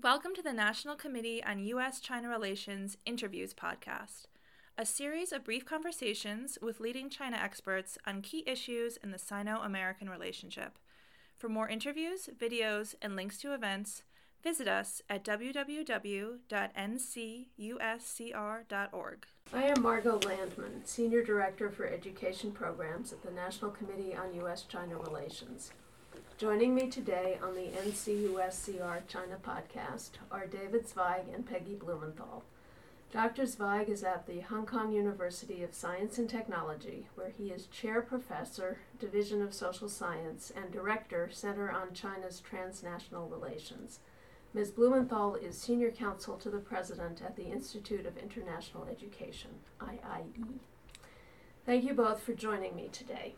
Welcome to the National Committee on U.S. China Relations Interviews podcast, a series of brief conversations with leading China experts on key issues in the Sino American relationship. For more interviews, videos, and links to events, visit us at www.ncuscr.org. I am Margot Landman, Senior Director for Education Programs at the National Committee on U.S. China Relations. Joining me today on the NCUSCR China podcast are David Zweig and Peggy Blumenthal. Dr. Zweig is at the Hong Kong University of Science and Technology, where he is Chair Professor, Division of Social Science, and Director, Center on China's Transnational Relations. Ms. Blumenthal is Senior Counsel to the President at the Institute of International Education, IIE. Thank you both for joining me today.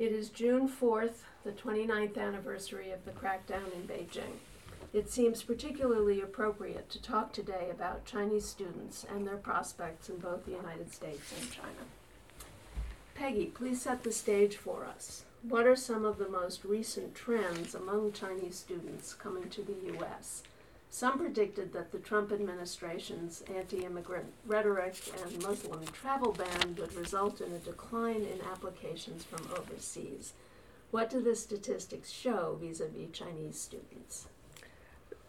It is June 4th, the 29th anniversary of the crackdown in Beijing. It seems particularly appropriate to talk today about Chinese students and their prospects in both the United States and China. Peggy, please set the stage for us. What are some of the most recent trends among Chinese students coming to the U.S.? Some predicted that the Trump administration's anti immigrant rhetoric and Muslim travel ban would result in a decline in applications from overseas. What do the statistics show vis a vis Chinese students?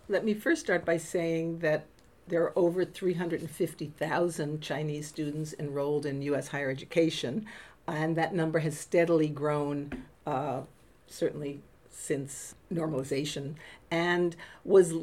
Let me first start by saying that there are over 350,000 Chinese students enrolled in U.S. higher education, and that number has steadily grown, uh, certainly since normalization, and was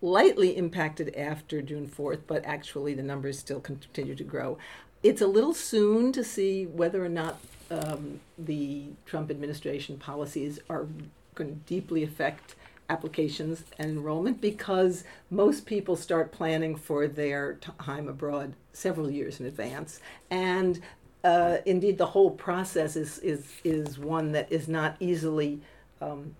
lightly impacted after June 4th, but actually the numbers still continue to grow. It's a little soon to see whether or not um, the Trump administration policies are going to deeply affect applications and enrollment because most people start planning for their time abroad several years in advance. And uh, indeed, the whole process is, is, is one that is not easily um,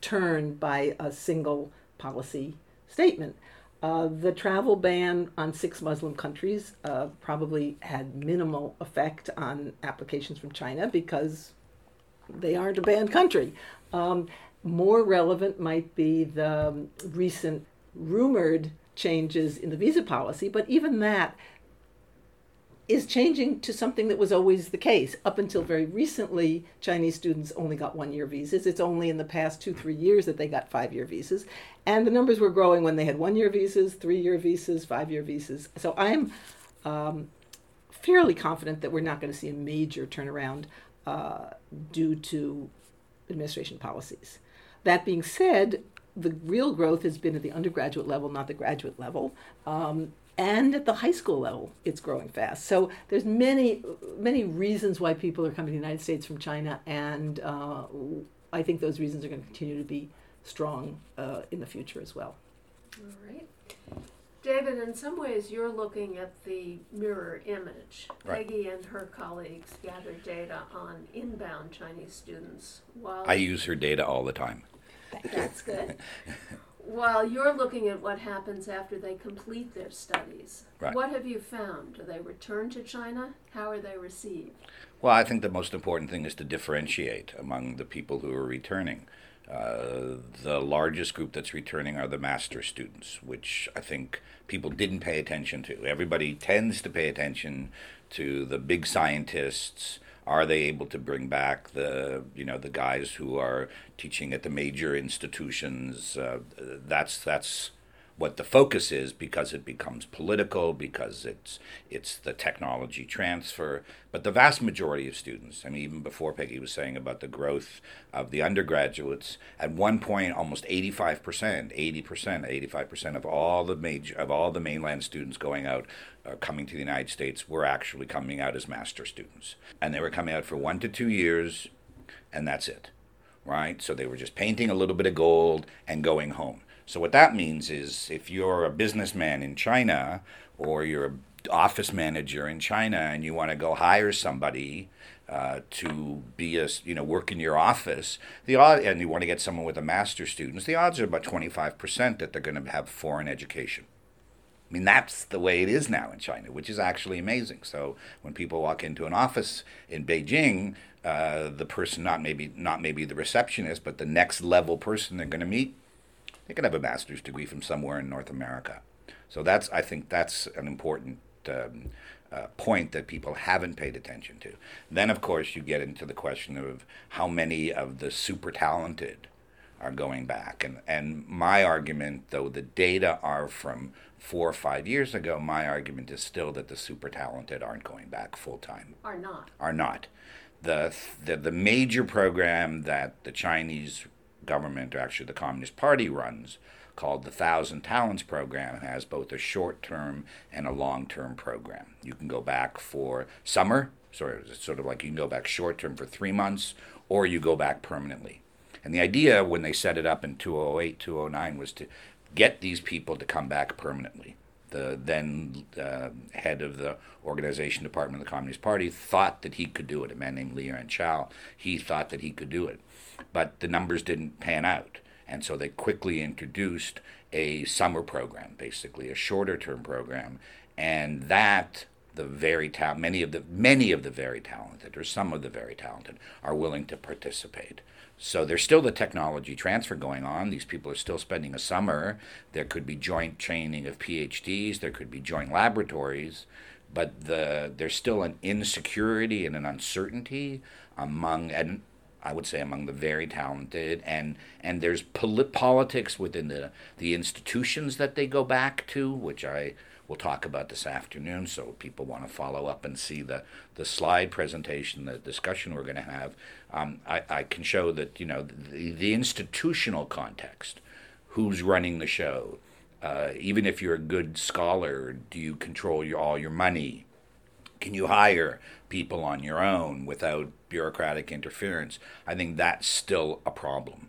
turned by a single policy statement. Uh, the travel ban on six Muslim countries uh, probably had minimal effect on applications from China because they aren't a banned country. Um, more relevant might be the recent rumored changes in the visa policy, but even that is changing to something that was always the case. Up until very recently, Chinese students only got one year visas. It's only in the past two, three years that they got five year visas. And the numbers were growing when they had one year visas, three year visas, five year visas. So I'm um, fairly confident that we're not going to see a major turnaround uh, due to administration policies. That being said, the real growth has been at the undergraduate level, not the graduate level. Um, and at the high school level it's growing fast. So there's many many reasons why people are coming to the united states from china and uh, i think those reasons are going to continue to be strong uh, in the future as well. All right david in some ways you're looking at the mirror image. Right. peggy and her colleagues gathered data on inbound chinese students while i use her data all the time. That's good while you're looking at what happens after they complete their studies, right. what have you found? Do they return to China? How are they received? Well, I think the most important thing is to differentiate among the people who are returning. Uh, the largest group that's returning are the master students, which I think people didn't pay attention to. Everybody tends to pay attention to the big scientists are they able to bring back the you know the guys who are teaching at the major institutions? Uh, that's that's what the focus is because it becomes political because it's it's the technology transfer. But the vast majority of students i mean even before peggy was saying about the growth of the undergraduates at one point almost 85% 80% 85% of all the major of all the mainland students going out uh, coming to the united states were actually coming out as master students. And they were coming out for 1 to 2 years and that's it right? So they were just painting a little bit of gold and going home so what that means is if you're a businessman in China or you're an office manager in China and you want to go hire somebody uh, to be a you know work in your office, the odd and you want to get someone with a master's students, the odds are about twenty five percent that they're going to have foreign education. I mean that's the way it is now in China, which is actually amazing. So when people walk into an office in Beijing, uh, the person not maybe not maybe the receptionist, but the next level person they're going to meet They can have a master's degree from somewhere in North America. So that's I think that's an important um, uh, point that people haven't paid attention to. Then, of course, you get into the question of how many of the super talented are going back. And, and my argument, though the data are from four or five years ago, my argument is still that the super talented aren't going back full time. Are not. Are not. The, the, the major program that the Chinese government, or actually the Communist Party, runs called the Thousand Talents Program has both a short term and a long term program. You can go back for summer, sort of, sort of like you can go back short term for three months, or you go back permanently. And the idea when they set it up in 2008, 2009 was to get these people to come back permanently. The then uh, head of the organization department of the Communist Party thought that he could do it. A man named Li Yuanchao, he thought that he could do it, but the numbers didn't pan out. And so they quickly introduced a summer program, basically a shorter term program, and that the very ta- many of the many of the very talented or some of the very talented are willing to participate. So there's still the technology transfer going on. These people are still spending a summer. There could be joint training of PhDs. There could be joint laboratories, but the there's still an insecurity and an uncertainty among and I would say among the very talented, and and there's polit- politics within the the institutions that they go back to, which I will talk about this afternoon. So people want to follow up and see the the slide presentation, the discussion we're going to have. Um, I, I can show that you know the, the institutional context, who's running the show. Uh, even if you're a good scholar, do you control your, all your money? Can you hire people on your own without bureaucratic interference? I think that's still a problem.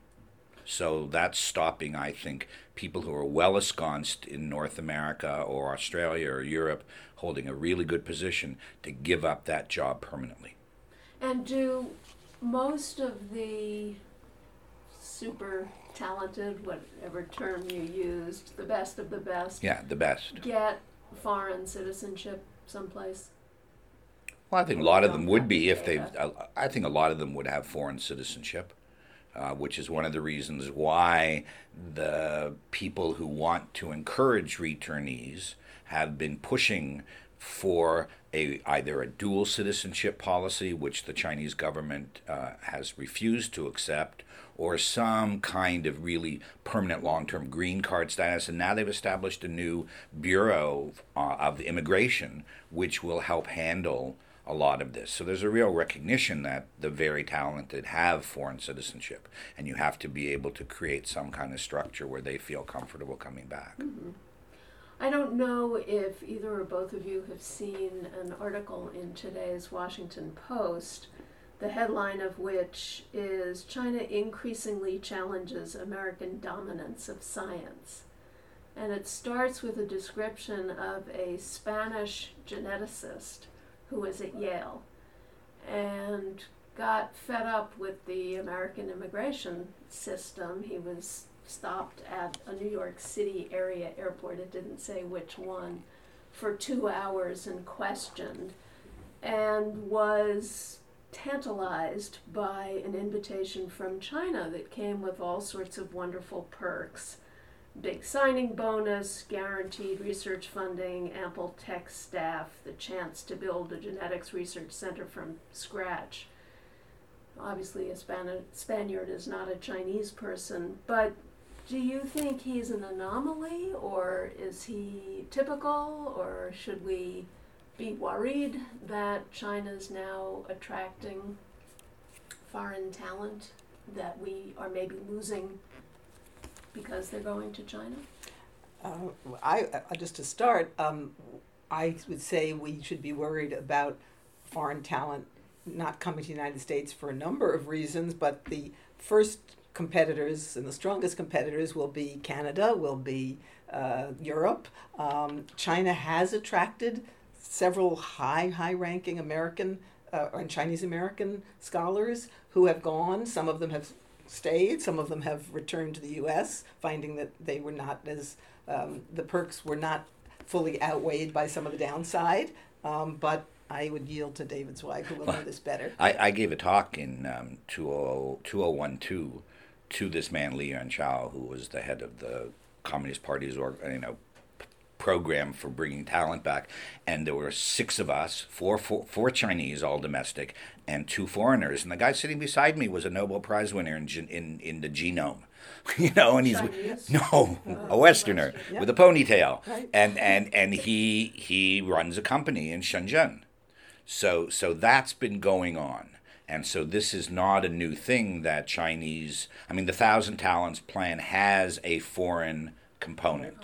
So that's stopping, I think, people who are well ensconced in North America or Australia or Europe holding a really good position to give up that job permanently. And do most of the super talented, whatever term you used, the best of the best, Yeah, the best. get foreign citizenship someplace? Well, I think a lot of them would be if they. I think a lot of them would have foreign citizenship, uh, which is one of the reasons why the people who want to encourage returnees have been pushing for a either a dual citizenship policy, which the Chinese government uh, has refused to accept, or some kind of really permanent long-term green card status. And now they've established a new bureau uh, of immigration, which will help handle a lot of this. So there's a real recognition that the very talented have foreign citizenship, and you have to be able to create some kind of structure where they feel comfortable coming back. Mm-hmm. I don't know if either or both of you have seen an article in today's Washington Post, the headline of which is China increasingly challenges American dominance of science. And it starts with a description of a Spanish geneticist who was at Yale and got fed up with the American immigration system. He was stopped at a New York City area airport, it didn't say which one, for two hours and questioned, and was tantalized by an invitation from China that came with all sorts of wonderful perks. Big signing bonus, guaranteed research funding, ample tech staff, the chance to build a genetics research center from scratch. Obviously, a Span- Spaniard is not a Chinese person, but do you think he's an anomaly or is he typical or should we be worried that China is now attracting foreign talent that we are maybe losing because they're going to China? Uh, I, uh, just to start, um, I would say we should be worried about foreign talent not coming to the United States for a number of reasons, but the first competitors and the strongest competitors will be Canada, will be uh, Europe. Um, China has attracted several high, high ranking American uh, and Chinese American scholars who have gone. Some of them have stayed, some of them have returned to the US, finding that they were not as, um, the perks were not fully outweighed by some of the downside. Um, but I would yield to David Zweig, who will know this better. I, I gave a talk in um, 20, 2012 to this man Li Yuanchao, who was the head of the Communist Party's or you know program for bringing talent back, and there were six of us, four, four, four Chinese, all domestic, and two foreigners. And the guy sitting beside me was a Nobel Prize winner in in, in the genome. you know, and he's Chinese? no Oh, a Westerner Yeah. with a ponytail, Right. and and and he he runs a company in Shenzhen. So so that's been going on. And so this is not a new thing that Chinese I mean the Thousand Talents plan has a foreign component.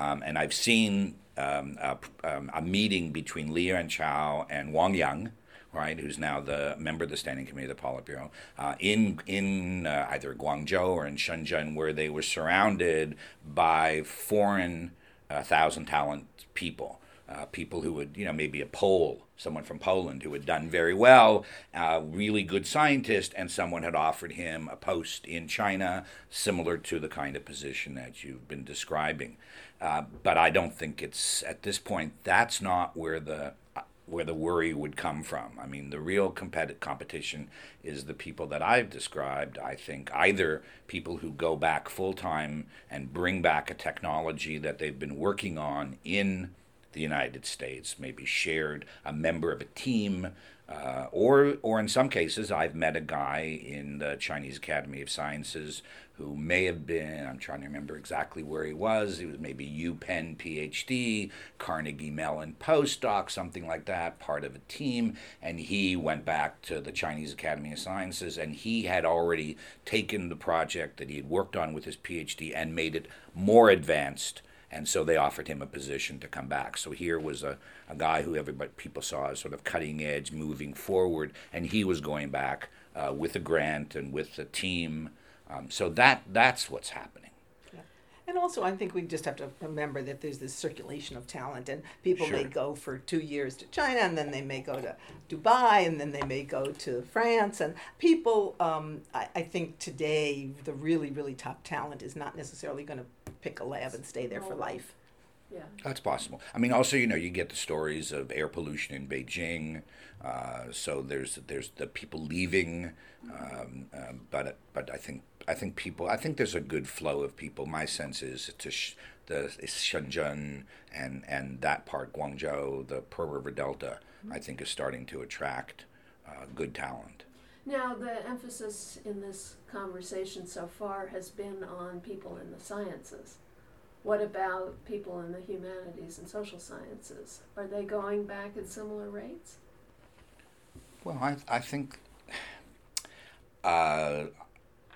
Um, and I've seen um, a, um, a meeting between Li Yuanchao and Wang Yang, right, who's now the member of the Standing Committee of the Politburo, uh, in in uh, either Guangzhou or in Shenzhen, where they were surrounded by foreign uh, thousand talent people, uh, people who would, you know, maybe a Pole, someone from Poland who had done very well, uh, really good scientist, and someone had offered him a post in China, similar to the kind of position that you've been describing. Uh, but I don't think it's at this point. That's not where the uh, where the worry would come from. I mean, the real competitive competition is the people that I've described. I think either people who go back full time and bring back a technology that they've been working on in the United States, maybe shared a member of a team, uh, or or in some cases, I've met a guy in the Chinese Academy of Sciences who may have been, I'm trying to remember exactly where he was. He was maybe UPenn PhD, Carnegie Mellon postdoc, something like that, part of a team. And he went back to the Chinese Academy of Sciences and he had already taken the project that he had worked on with his PhD and made it more advanced. And so they offered him a position to come back. So here was a, a guy who everybody people saw as sort of cutting edge, moving forward, and he was going back uh, with a grant and with a team. Um, so that that's what's happening. And also, I think we just have to remember that there's this circulation of talent, and people may go for two years to China, and then they may go to Dubai, and then they may go to France. And people, um, I, I think today, the really, really top talent is not necessarily going to pick a lab and stay there for life. Yeah. That's possible. I mean, also, you know, you get the stories of air pollution in Beijing. Uh, so there's there's the people leaving, um, um, but but I think I think people I think there's a good flow of people. My sense is to sh- the Shenzhen and and that part Guangzhou, the Pearl River Delta, I think is starting to attract uh, good talent. Now, the emphasis in this conversation so far has been on people in the sciences. What about people in the humanities and social sciences? Are they going back at similar rates? Well, I, I think uh,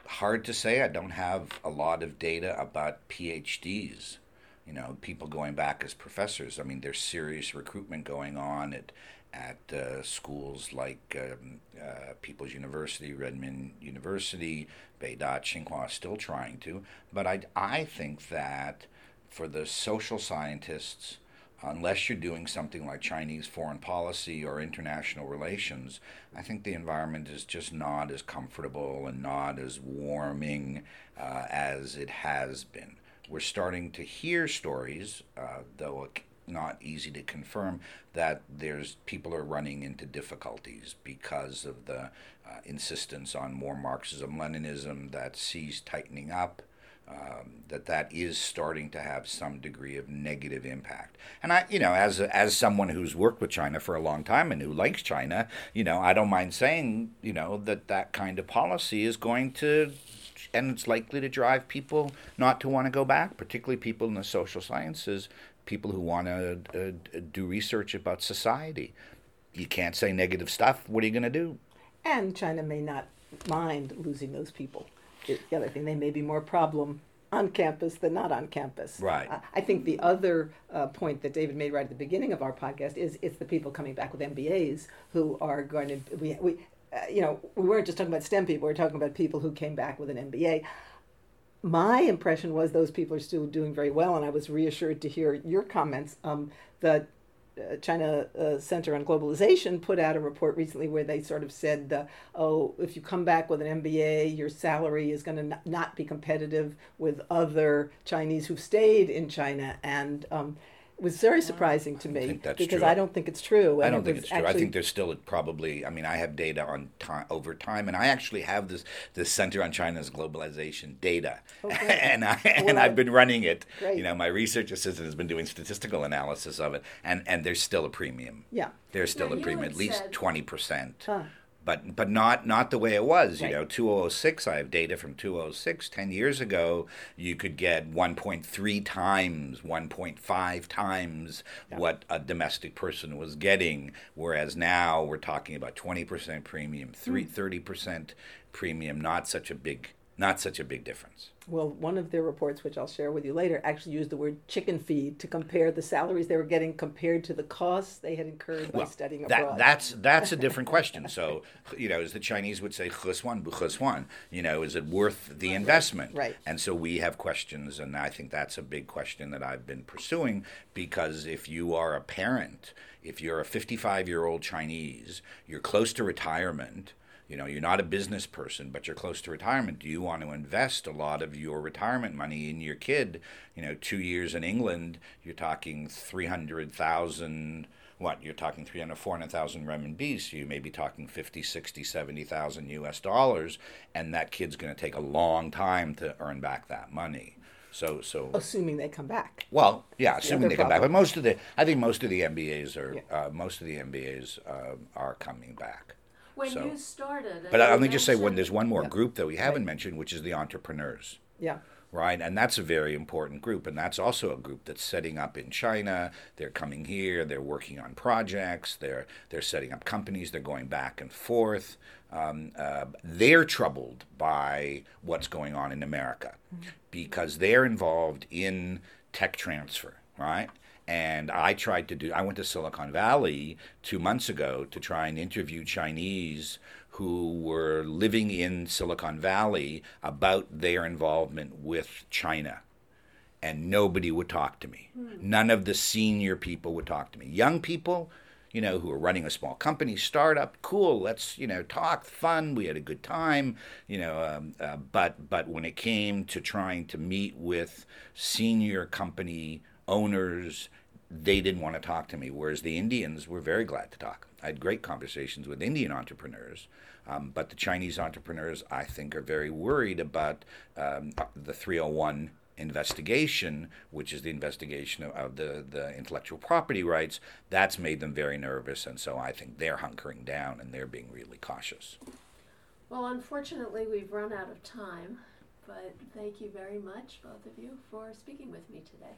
hard to say. I don't have a lot of data about PhDs. You know, people going back as professors. I mean, there's serious recruitment going on at at uh, schools like um, uh, People's University, Renmin University, Beida, Tsinghua, still trying to. But I I think that for the social scientists unless you're doing something like Chinese foreign policy or international relations, I think the environment is just not as comfortable and not as warming uh, as it has been. We're starting to hear stories, uh, though not easy to confirm, that there's people are running into difficulties because of the uh, insistence on more Marxism, Leninism, that sees tightening up um, that that is starting to have some degree of negative impact. And I, you know, as as someone who's worked with China for a long time and who likes China, you know, I don't mind saying, you know, that that kind of policy is going to, and it's likely to drive people not to want to go back, particularly people in the social sciences, people who want to uh, do research about society. You can't say negative stuff. What are you going to do? And China may not mind losing those people. The the other thing, they may be more problem on campus than not on campus. Right. Uh, I think the other uh, point that David made right at the beginning of our podcast is it's the people coming back with MBAs who are going to we we. Uh, you know, we weren't just talking about STEM people. We were talking about people who came back with an MBA. My impression was those people are still doing very well, and I was reassured to hear your comments. Um, the uh, China uh, Center on Globalization put out a report recently where they sort of said, uh, oh, if you come back with an MBA, your salary is going to not be competitive with other Chinese who've stayed in China. And um, was very surprising to me think that's because true. I don't think it's true. I don't it think it's true. I think there's still probably. I mean, I have data on time over time, and I actually have this this Center on China's Globalization data, oh, Okay. and I Well, and I've been running it. Great. You know, my research assistant has been doing statistical analysis of it, and and there's still a premium. yeah. There's still Now, a premium, at least twenty percent. Huh. But but not not the way it was. You know, 2006. I have data from 2006. Ten years ago, you could get 1.3 times, 1.5 times Yeah. what a domestic person was getting. Whereas now we're talking about 20% premium, three, hmm. 30% premium. Not such a big not such a big difference. Well, one of their reports, which I'll share with you later, actually used the word chicken feed to compare the salaries they were getting compared to the costs they had incurred by studying that, abroad. That's that's a different question. So, you know, as the Chinese would say, "Chuswan buchuswan," you know, is it worth the investment? Right. And so we have questions, and I think that's a big question that I've been pursuing because if you are a parent, if you're a 55 year old Chinese, you're close to retirement. You know, you're not a business person, but you're close to retirement. Do you want to invest a lot of your retirement money in your kid? You know, two years in England, you're talking 300,000 what you're talking 300 400,000 renminbi so you may be talking 50 60 70,000 US dollars and that kid's going to take a long time to earn back that money so so assuming they come back. well yeah assuming they come back but most of the I think most of the MBAs are Yeah. uh, most of the MBAs uh, are coming back When So- you started, but and let me just say one there's one more Yeah. group that we haven't Right. mentioned which is the entrepreneurs Yeah. right? And that's a very important group, and that's also a group that's setting up in China. They're coming here. They're working on projects. They're they're setting up companies. They're going back and forth. Um, uh, they're troubled by what's going on in America because they're involved in tech transfer, right? And I tried to do. I went to Silicon Valley two months ago to try and interview Chinese who were living in Silicon Valley about their involvement with China. And nobody would talk to me. None of the senior people would talk to me. Young people, you know, who are running a small company, startup, cool. Let's, you know, talk, fun. We had a good time, you know. Um, uh, but but when it came to trying to meet with senior company owners, they didn't want to talk to me. Whereas the Indians were very glad to talk. I had great conversations with Indian entrepreneurs, um, but the Chinese entrepreneurs, I think, are very worried about um, the 301 investigation, which is the investigation of, of the, the intellectual property rights. That's made them very nervous, and so I think they're hunkering down and they're being really cautious. Well, unfortunately, we've run out of time, but thank you very much, both of you, for speaking with me today.